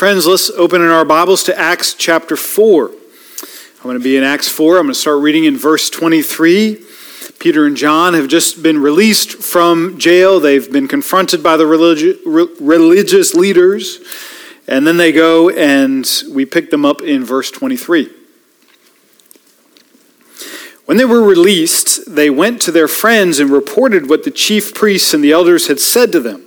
Friends, let's open in our Bibles to Acts chapter 4. I'm going to be in Acts 4. I'm going to start reading in verse 23. Peter and John have just been released from jail. They've been confronted by the religi- re- religious leaders. And then they go and we pick them up in verse 23. When they were released, they went to their friends and reported what the chief priests and the elders had said to them.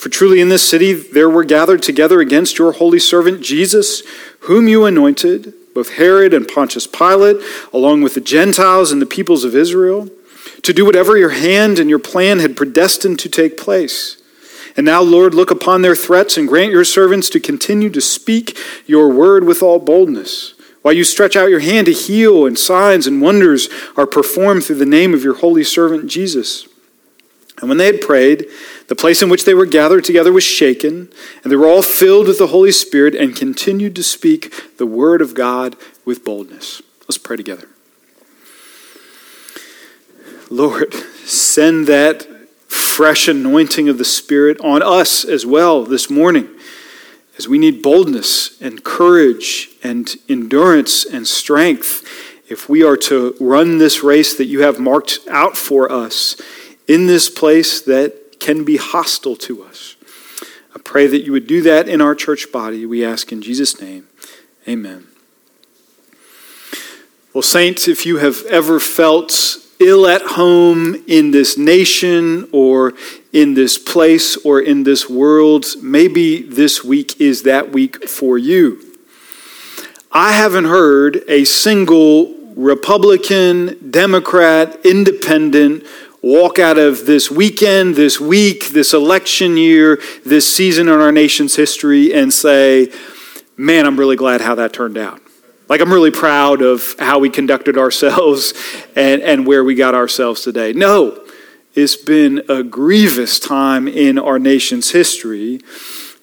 For truly in this city there were gathered together against your holy servant Jesus, whom you anointed, both Herod and Pontius Pilate, along with the Gentiles and the peoples of Israel, to do whatever your hand and your plan had predestined to take place. And now, Lord, look upon their threats and grant your servants to continue to speak your word with all boldness, while you stretch out your hand to heal, and signs and wonders are performed through the name of your holy servant Jesus. And when they had prayed, the place in which they were gathered together was shaken, and they were all filled with the Holy Spirit and continued to speak the word of God with boldness. Let's pray together. Lord, send that fresh anointing of the Spirit on us as well this morning, as we need boldness and courage and endurance and strength if we are to run this race that you have marked out for us in this place that can be hostile to us. I pray that you would do that in our church body. We ask in Jesus' name. Amen. Well, Saints, if you have ever felt ill at home in this nation or in this place or in this world, maybe this week is that week for you. I haven't heard a single Republican, Democrat, Independent, walk out of this weekend, this week, this election year, this season in our nation's history and say, man, I'm really glad how that turned out. Like, I'm really proud of how we conducted ourselves and, and where we got ourselves today. No, it's been a grievous time in our nation's history.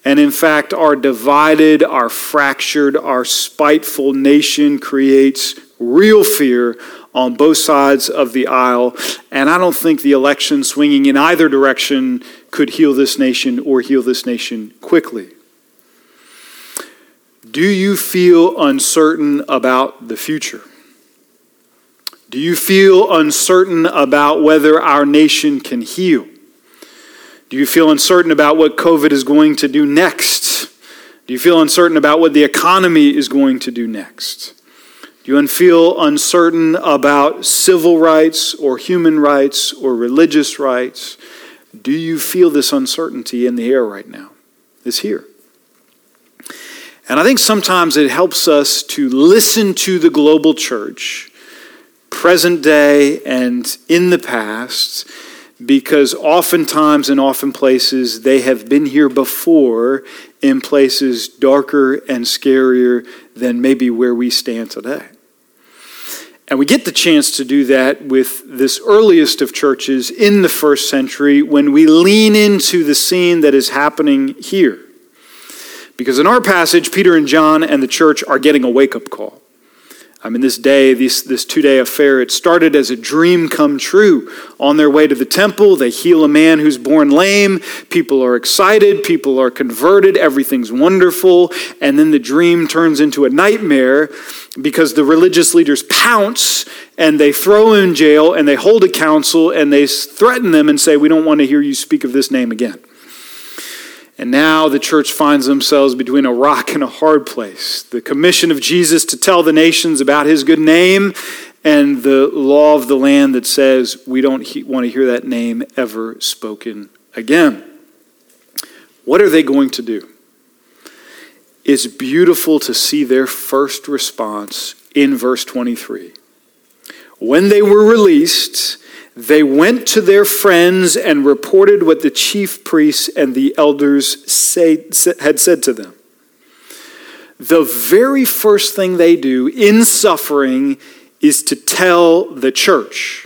And in fact, our divided, our fractured, our spiteful nation creates real fear on both sides of the aisle. And I don't think the election swinging in either direction could heal this nation or heal this nation quickly. Do you feel uncertain about the future? Do you feel uncertain about whether our nation can heal? Do you feel uncertain about what COVID is going to do next? Do you feel uncertain about what the economy is going to do next? Do you feel uncertain about civil rights or human rights or religious rights? Do you feel this uncertainty in the air right now? It's here. And I think sometimes it helps us to listen to the global church, present day and in the past, because oftentimes and often places they have been here before in places darker and scarier than maybe where we stand today. And we get the chance to do that with this earliest of churches in the first century when we lean into the scene that is happening here. Because in our passage, Peter and John and the church are getting a wake up call. I mean, this day, this, this two day affair, it started as a dream come true. On their way to the temple, they heal a man who's born lame. People are excited. People are converted. Everything's wonderful. And then the dream turns into a nightmare because the religious leaders pounce and they throw in jail and they hold a council and they threaten them and say, We don't want to hear you speak of this name again. And now the church finds themselves between a rock and a hard place. The commission of Jesus to tell the nations about his good name and the law of the land that says we don't he- want to hear that name ever spoken again. What are they going to do? It's beautiful to see their first response in verse 23. When they were released, they went to their friends and reported what the chief priests and the elders say, had said to them. The very first thing they do in suffering is to tell the church,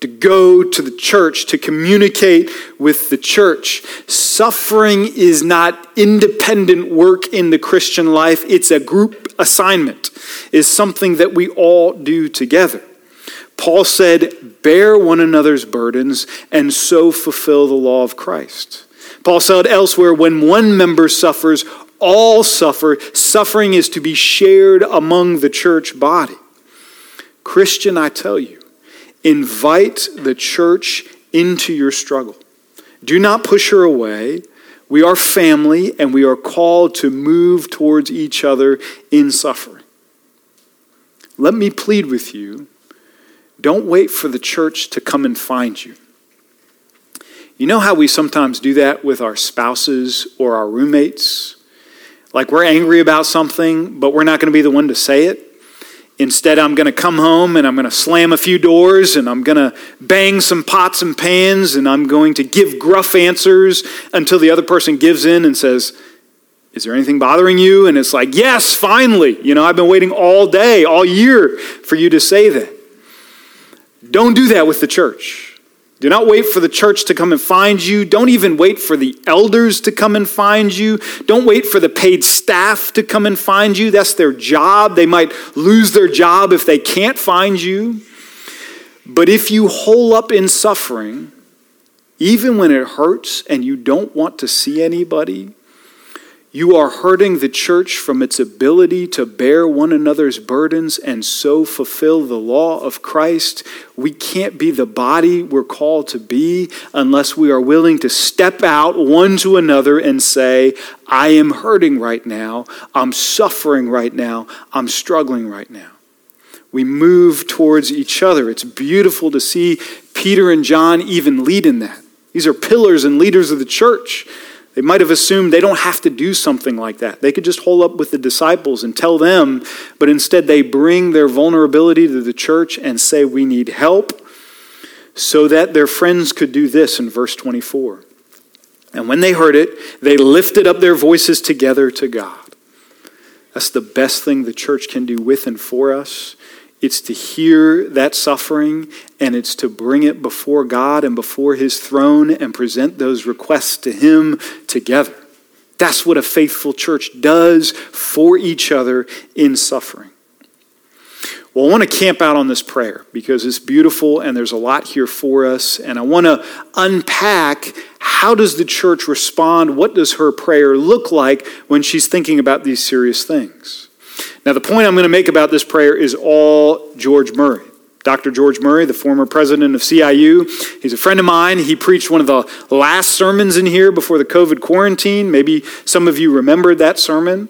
to go to the church, to communicate with the church. Suffering is not independent work in the Christian life, it's a group assignment, is something that we all do together. Paul said, Bear one another's burdens and so fulfill the law of Christ. Paul said elsewhere, When one member suffers, all suffer. Suffering is to be shared among the church body. Christian, I tell you, invite the church into your struggle. Do not push her away. We are family and we are called to move towards each other in suffering. Let me plead with you don't wait for the church to come and find you. You know how we sometimes do that with our spouses or our roommates? Like we're angry about something, but we're not going to be the one to say it. Instead, I'm going to come home and I'm going to slam a few doors and I'm going to bang some pots and pans and I'm going to give gruff answers until the other person gives in and says, Is there anything bothering you? And it's like, Yes, finally. You know, I've been waiting all day, all year for you to say that. Don't do that with the church. Do not wait for the church to come and find you. Don't even wait for the elders to come and find you. Don't wait for the paid staff to come and find you. That's their job. They might lose their job if they can't find you. But if you hole up in suffering, even when it hurts and you don't want to see anybody, you are hurting the church from its ability to bear one another's burdens and so fulfill the law of Christ. We can't be the body we're called to be unless we are willing to step out one to another and say, I am hurting right now. I'm suffering right now. I'm struggling right now. We move towards each other. It's beautiful to see Peter and John even lead in that. These are pillars and leaders of the church. They might have assumed they don't have to do something like that. They could just hold up with the disciples and tell them, but instead they bring their vulnerability to the church and say, We need help, so that their friends could do this in verse 24. And when they heard it, they lifted up their voices together to God. That's the best thing the church can do with and for us. It's to hear that suffering and it's to bring it before God and before His throne and present those requests to Him together. That's what a faithful church does for each other in suffering. Well, I want to camp out on this prayer because it's beautiful and there's a lot here for us. And I want to unpack how does the church respond? What does her prayer look like when she's thinking about these serious things? Now, the point I'm going to make about this prayer is all George Murray. Dr. George Murray, the former president of CIU, he's a friend of mine. He preached one of the last sermons in here before the COVID quarantine. Maybe some of you remembered that sermon.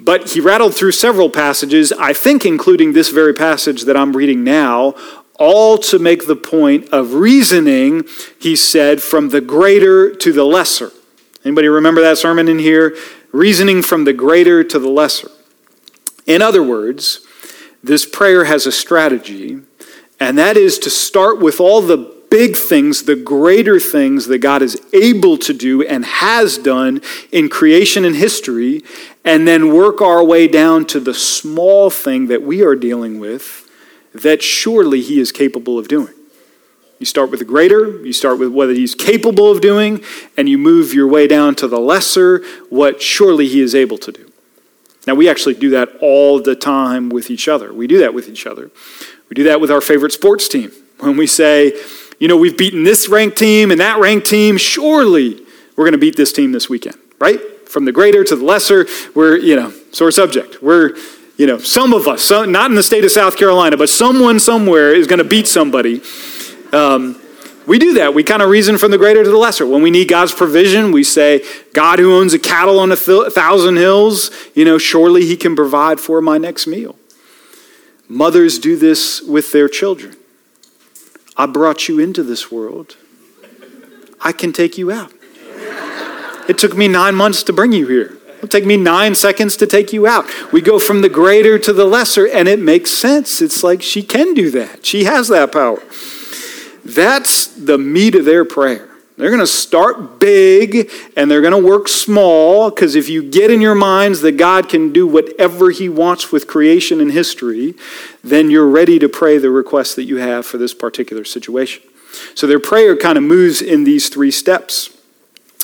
But he rattled through several passages, I think including this very passage that I'm reading now, all to make the point of reasoning, he said, from the greater to the lesser. Anybody remember that sermon in here? Reasoning from the greater to the lesser. In other words, this prayer has a strategy, and that is to start with all the big things, the greater things that God is able to do and has done in creation and history, and then work our way down to the small thing that we are dealing with that surely He is capable of doing. You start with the greater, you start with what He's capable of doing, and you move your way down to the lesser, what surely He is able to do. Now, we actually do that all the time with each other. We do that with each other. We do that with our favorite sports team. When we say, you know, we've beaten this ranked team and that ranked team, surely we're going to beat this team this weekend, right? From the greater to the lesser, we're, you know, sore subject. We're, you know, some of us, not in the state of South Carolina, but someone somewhere is going to beat somebody. Um, we do that. We kind of reason from the greater to the lesser. When we need God's provision, we say, God who owns a cattle on a thousand hills, you know, surely he can provide for my next meal. Mothers do this with their children. I brought you into this world. I can take you out. It took me nine months to bring you here. It'll take me nine seconds to take you out. We go from the greater to the lesser, and it makes sense. It's like she can do that, she has that power. That's the meat of their prayer. They're going to start big and they're going to work small because if you get in your minds that God can do whatever He wants with creation and history, then you're ready to pray the request that you have for this particular situation. So their prayer kind of moves in these three steps.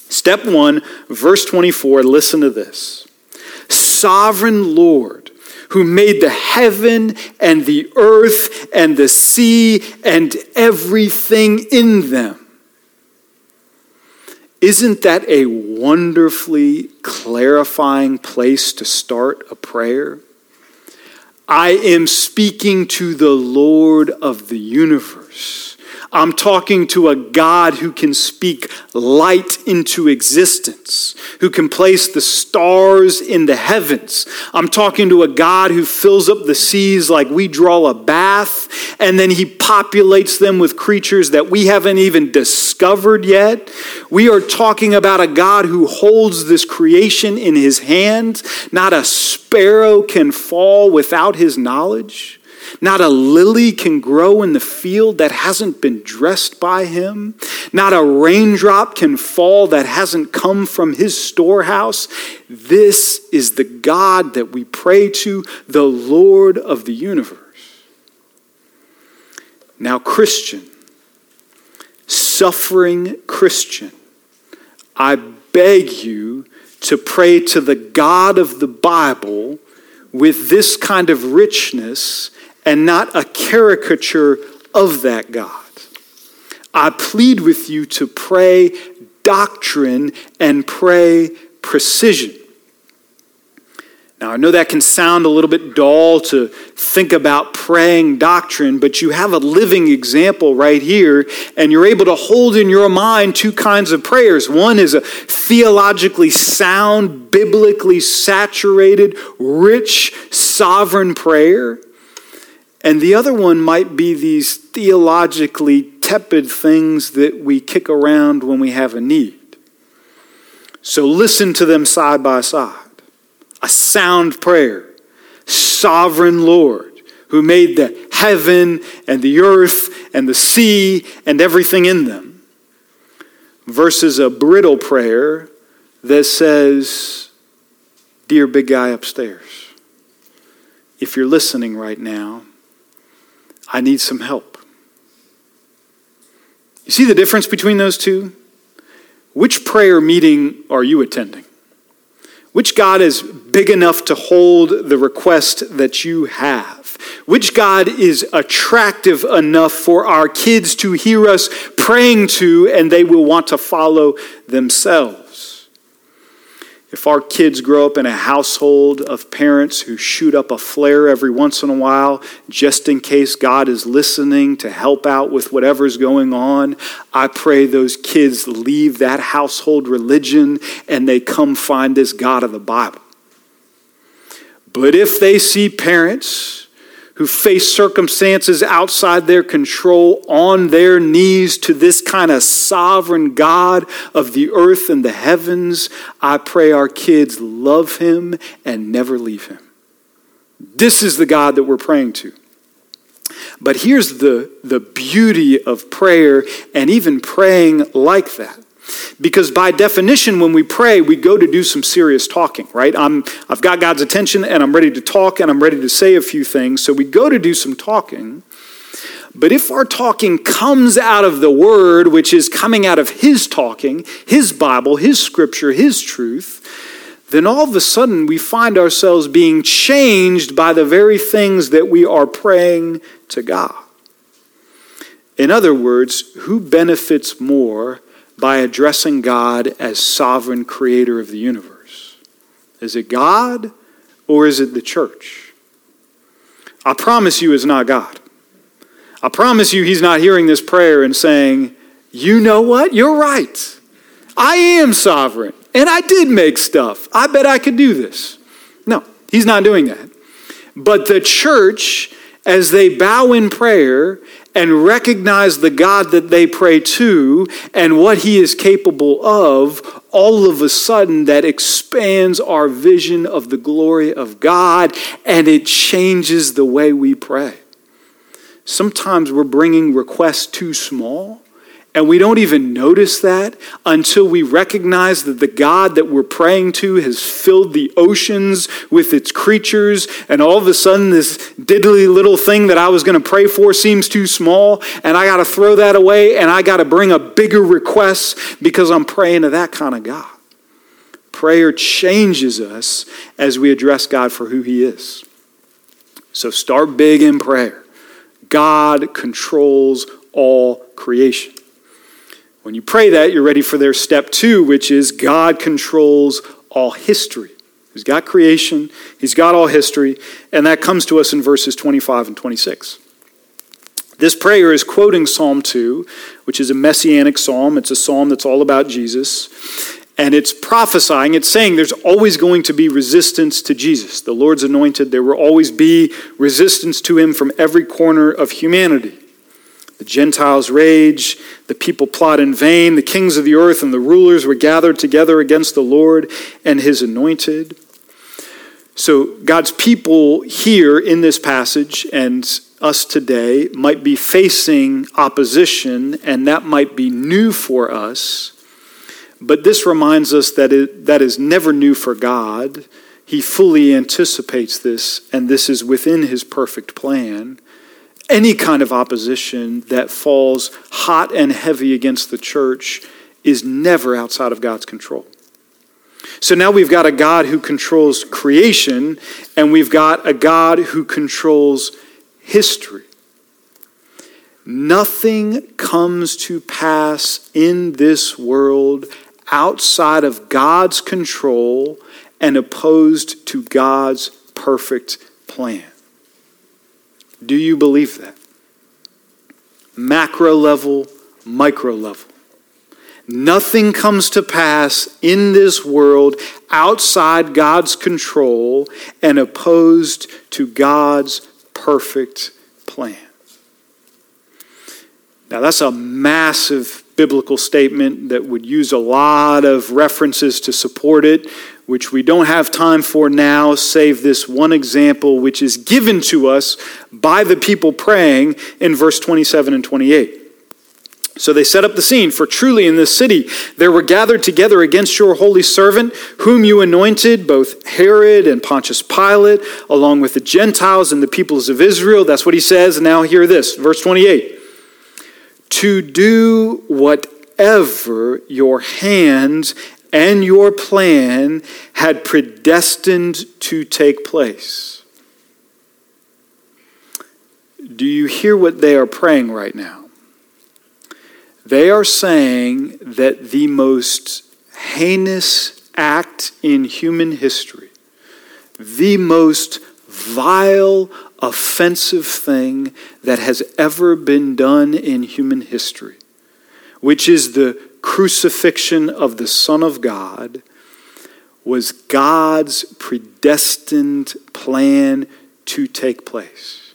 Step one, verse 24, listen to this Sovereign Lord, who made the heaven and the earth and the sea and everything in them isn't that a wonderfully clarifying place to start a prayer? I am speaking to the Lord of the universe I'm talking to a God who can speak light into existence, who can place the stars in the heavens. I'm talking to a God who fills up the seas like we draw a bath, and then he populates them with creatures that we haven't even discovered yet. We are talking about a God who holds this creation in his hand. Not a sparrow can fall without his knowledge. Not a lily can grow in the field that hasn't been dressed by him. Not a raindrop can fall that hasn't come from his storehouse. This is the God that we pray to, the Lord of the universe. Now, Christian, suffering Christian, I beg you to pray to the God of the Bible with this kind of richness and not a caricature of that God. I plead with you to pray doctrine and pray precision. Now, I know that can sound a little bit dull to think about praying doctrine, but you have a living example right here, and you're able to hold in your mind two kinds of prayers. One is a theologically sound, biblically saturated, rich, sovereign prayer. And the other one might be these theologically tepid things that we kick around when we have a need. So listen to them side by side. A sound prayer. Sovereign Lord, who made the heaven and the earth and the sea and everything in them. Versus a brittle prayer that says, Dear big guy upstairs, if you're listening right now, I need some help. You see the difference between those two? Which prayer meeting are you attending? Which God is big enough to hold the request that you have? Which God is attractive enough for our kids to hear us praying to and they will want to follow themselves? If our kids grow up in a household of parents who shoot up a flare every once in a while, just in case God is listening to help out with whatever's going on, I pray those kids leave that household religion and they come find this God of the Bible. But if they see parents who face circumstances outside their control on their knees to this kind of sovereign God of the earth and the heavens, I pray our kids love him and never leave him. This is the God that we're praying to. But here's the, the beauty of prayer and even praying like that. Because by definition, when we pray, we go to do some serious talking, right? I'm, I've got God's attention and I'm ready to talk and I'm ready to say a few things. So we go to do some talking. But if our talking comes out of the Word, which is coming out of His talking, His Bible, His Scripture, His truth, then all of a sudden we find ourselves being changed by the very things that we are praying to God. In other words, who benefits more by addressing God as sovereign creator of the universe? Is it God or is it the church? I promise you it's not God. I promise you he's not hearing this prayer and saying, You know what? You're right. I am sovereign and I did make stuff. I bet I could do this. No, he's not doing that. But the church, as they bow in prayer and recognize the God that they pray to and what he is capable of, all of a sudden that expands our vision of the glory of God and it changes the way we pray. Sometimes we're bringing requests too small And we don't even notice that until we recognize that the God that we're praying to has filled the oceans with its creatures. And all of a sudden, this diddly little thing that I was going to pray for seems too small. And I got to throw that away and I got to bring a bigger request because I'm praying to that kind of God. Prayer changes us as we address God for who He is. So start big in prayer. God controls all creation. When you pray that, you're ready for their step two, which is God controls all history. He's got creation, He's got all history, and that comes to us in verses 25 and 26. This prayer is quoting Psalm 2, which is a messianic psalm. It's a psalm that's all about Jesus. And it's prophesying, it's saying there's always going to be resistance to Jesus. The Lord's anointed, there will always be resistance to him from every corner of humanity. The Gentiles rage, the people plot in vain, the kings of the earth and the rulers were gathered together against the Lord and his anointed. So, God's people here in this passage and us today might be facing opposition, and that might be new for us. But this reminds us that it, that is never new for God. He fully anticipates this, and this is within his perfect plan any kind of opposition that falls hot and heavy against the church is never outside of God's control. So now we've got a God who controls creation, and we've got a God who controls history. Nothing comes to pass in this world outside of God's control and opposed to God's perfect plan. Do you believe that? Macro level, micro level. Nothing comes to pass in this world outside God's control and opposed to God's perfect plan. Now, that's a massive biblical statement that would use a lot of references to support it which we don't have time for now, save this one example, which is given to us by the people praying in verse 27 and 28. So they set up the scene, for truly in this city there were gathered together against your holy servant, whom you anointed, both Herod and Pontius Pilate, along with the Gentiles and the peoples of Israel. That's what he says. Now hear this, verse 28. To do whatever your hands and your plan had predestined to take place. Do you hear what they are praying right now? They are saying that the most heinous act in human history, the most vile, offensive thing that has ever been done in human history, which is the crucifixion of the Son of God was God's predestined plan to take place.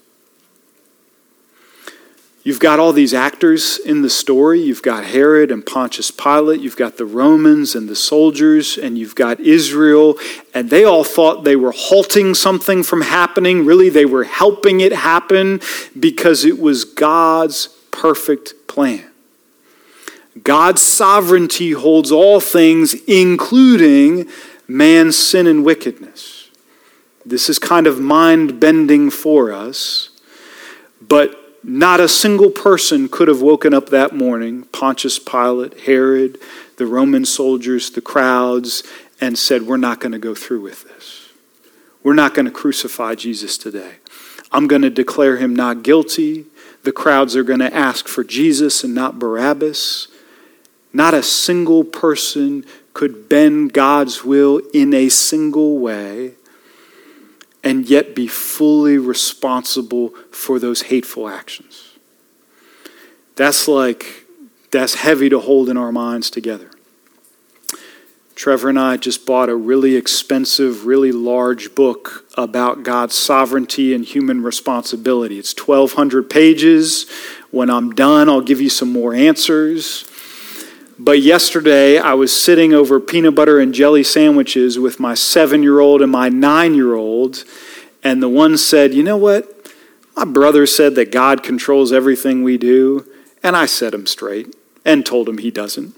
You've got all these actors in the story. You've got Herod and Pontius Pilate. You've got the Romans and the soldiers, and you've got Israel. And they all thought they were halting something from happening. Really, they were helping it happen because it was God's perfect plan. God's sovereignty holds all things, including man's sin and wickedness. This is kind of mind bending for us, but not a single person could have woken up that morning, Pontius Pilate, Herod, the Roman soldiers, the crowds, and said, We're not going to go through with this. We're not going to crucify Jesus today. I'm going to declare him not guilty. The crowds are going to ask for Jesus and not Barabbas. Not a single person could bend God's will in a single way and yet be fully responsible for those hateful actions. That's like, that's heavy to hold in our minds together. Trevor and I just bought a really expensive, really large book about God's sovereignty and human responsibility. It's 1,200 pages. When I'm done, I'll give you some more answers. But yesterday, I was sitting over peanut butter and jelly sandwiches with my seven year old and my nine year old, and the one said, You know what? My brother said that God controls everything we do, and I set him straight. and told him he doesn't.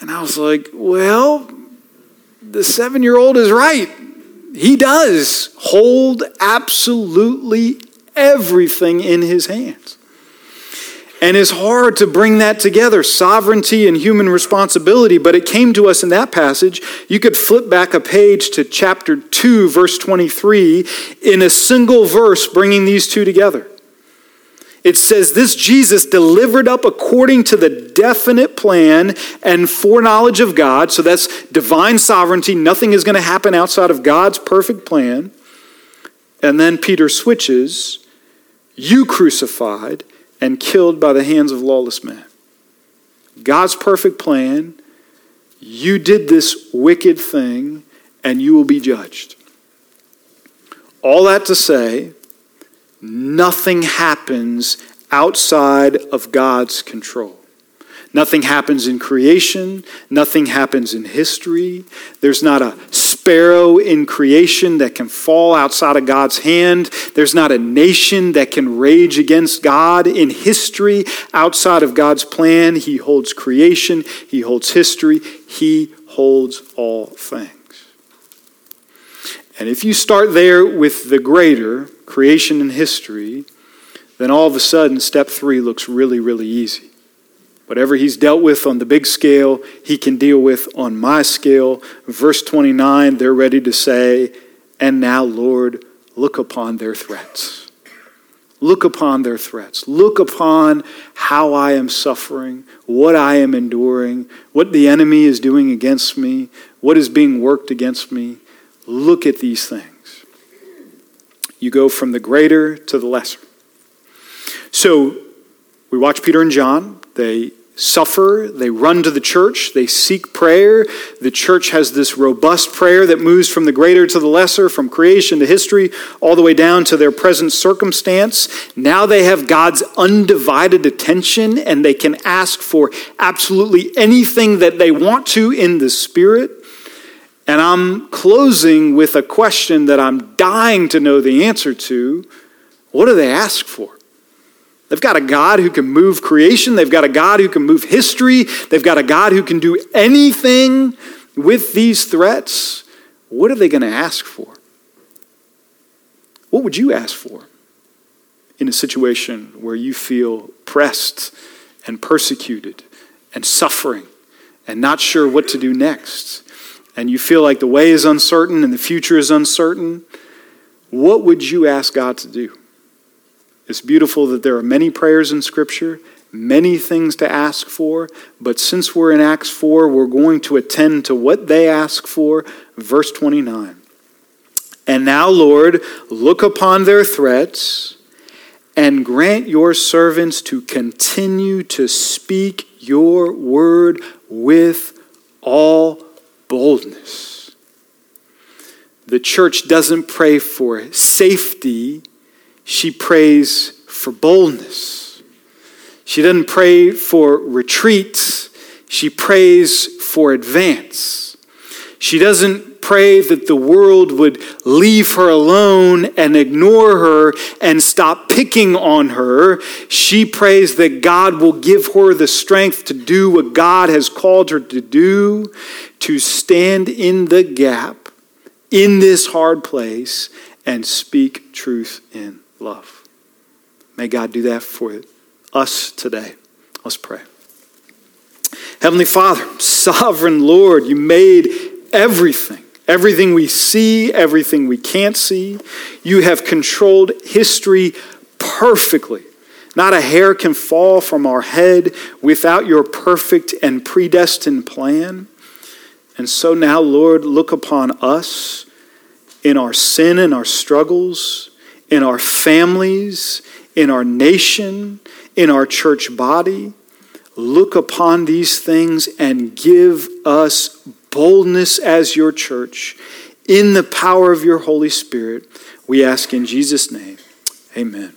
And I was like, well, the seven year old is right. He does hold absolutely everything in his hands. And it's hard to bring that together sovereignty and human responsibility, but it came to us in that passage. You could flip back a page to chapter 2, verse 23, in a single verse, bringing these two together. It says, This Jesus delivered up according to the definite plan and foreknowledge of God. So that's divine sovereignty. Nothing is going to happen outside of God's perfect plan. And then Peter switches, You crucified and killed by the hands of lawless men. God's perfect plan. You did this wicked thing, and you will be judged. All that to say, nothing happens outside of God's control. Nothing happens in creation. Nothing happens in history. There's not a sparrow in creation that can fall outside of God's hand. There's not a nation that can rage against God in history outside of God's plan. He holds creation, He holds history, He holds all things. And if you start there with the greater, creation and history, then all of a sudden, step three looks really, really easy. Whatever he's dealt with on the big scale, he can deal with on my scale. Verse 29, they're ready to say, And now, Lord, look upon their threats. Look upon their threats. Look upon how I am suffering, what I am enduring, what the enemy is doing against me, what is being worked against me. Look at these things. You go from the greater to the lesser. So we watch Peter and John. They suffer, they run to the church, they seek prayer. The church has this robust prayer that moves from the greater to the lesser, from creation to history, all the way down to their present circumstance. Now they have God's undivided attention and they can ask for absolutely anything that they want to in the Spirit. And I'm closing with a question that I'm dying to know the answer to. What do they ask for? They've got a God who can move creation. They've got a God who can move history. They've got a God who can do anything with these threats. What are they going to ask for? What would you ask for in a situation where you feel pressed and persecuted and suffering and not sure what to do next? And you feel like the way is uncertain and the future is uncertain? What would you ask God to do? It's beautiful that there are many prayers in Scripture, many things to ask for, but since we're in Acts 4, we're going to attend to what they ask for. Verse 29. And now, Lord, look upon their threats and grant your servants to continue to speak your word with all boldness. The church doesn't pray for safety she prays for boldness. She doesn't pray for retreats, she prays for advance. She doesn't pray that the world would leave her alone and ignore her and stop picking on her. She prays that God will give her the strength to do what God has called her to do, to stand in the gap in this hard place and speak truth in love. May God do that for us today. Let's pray. Heavenly Father, sovereign Lord, you made everything. Everything we see, everything we can't see. You have controlled history perfectly. Not a hair can fall from our head without your perfect and predestined plan. And so now, Lord, look upon us in our sin and our struggles in our families, in our nation, in our church body. Look upon these things and give us boldness as your church in the power of your Holy Spirit. We ask in Jesus' name. Amen.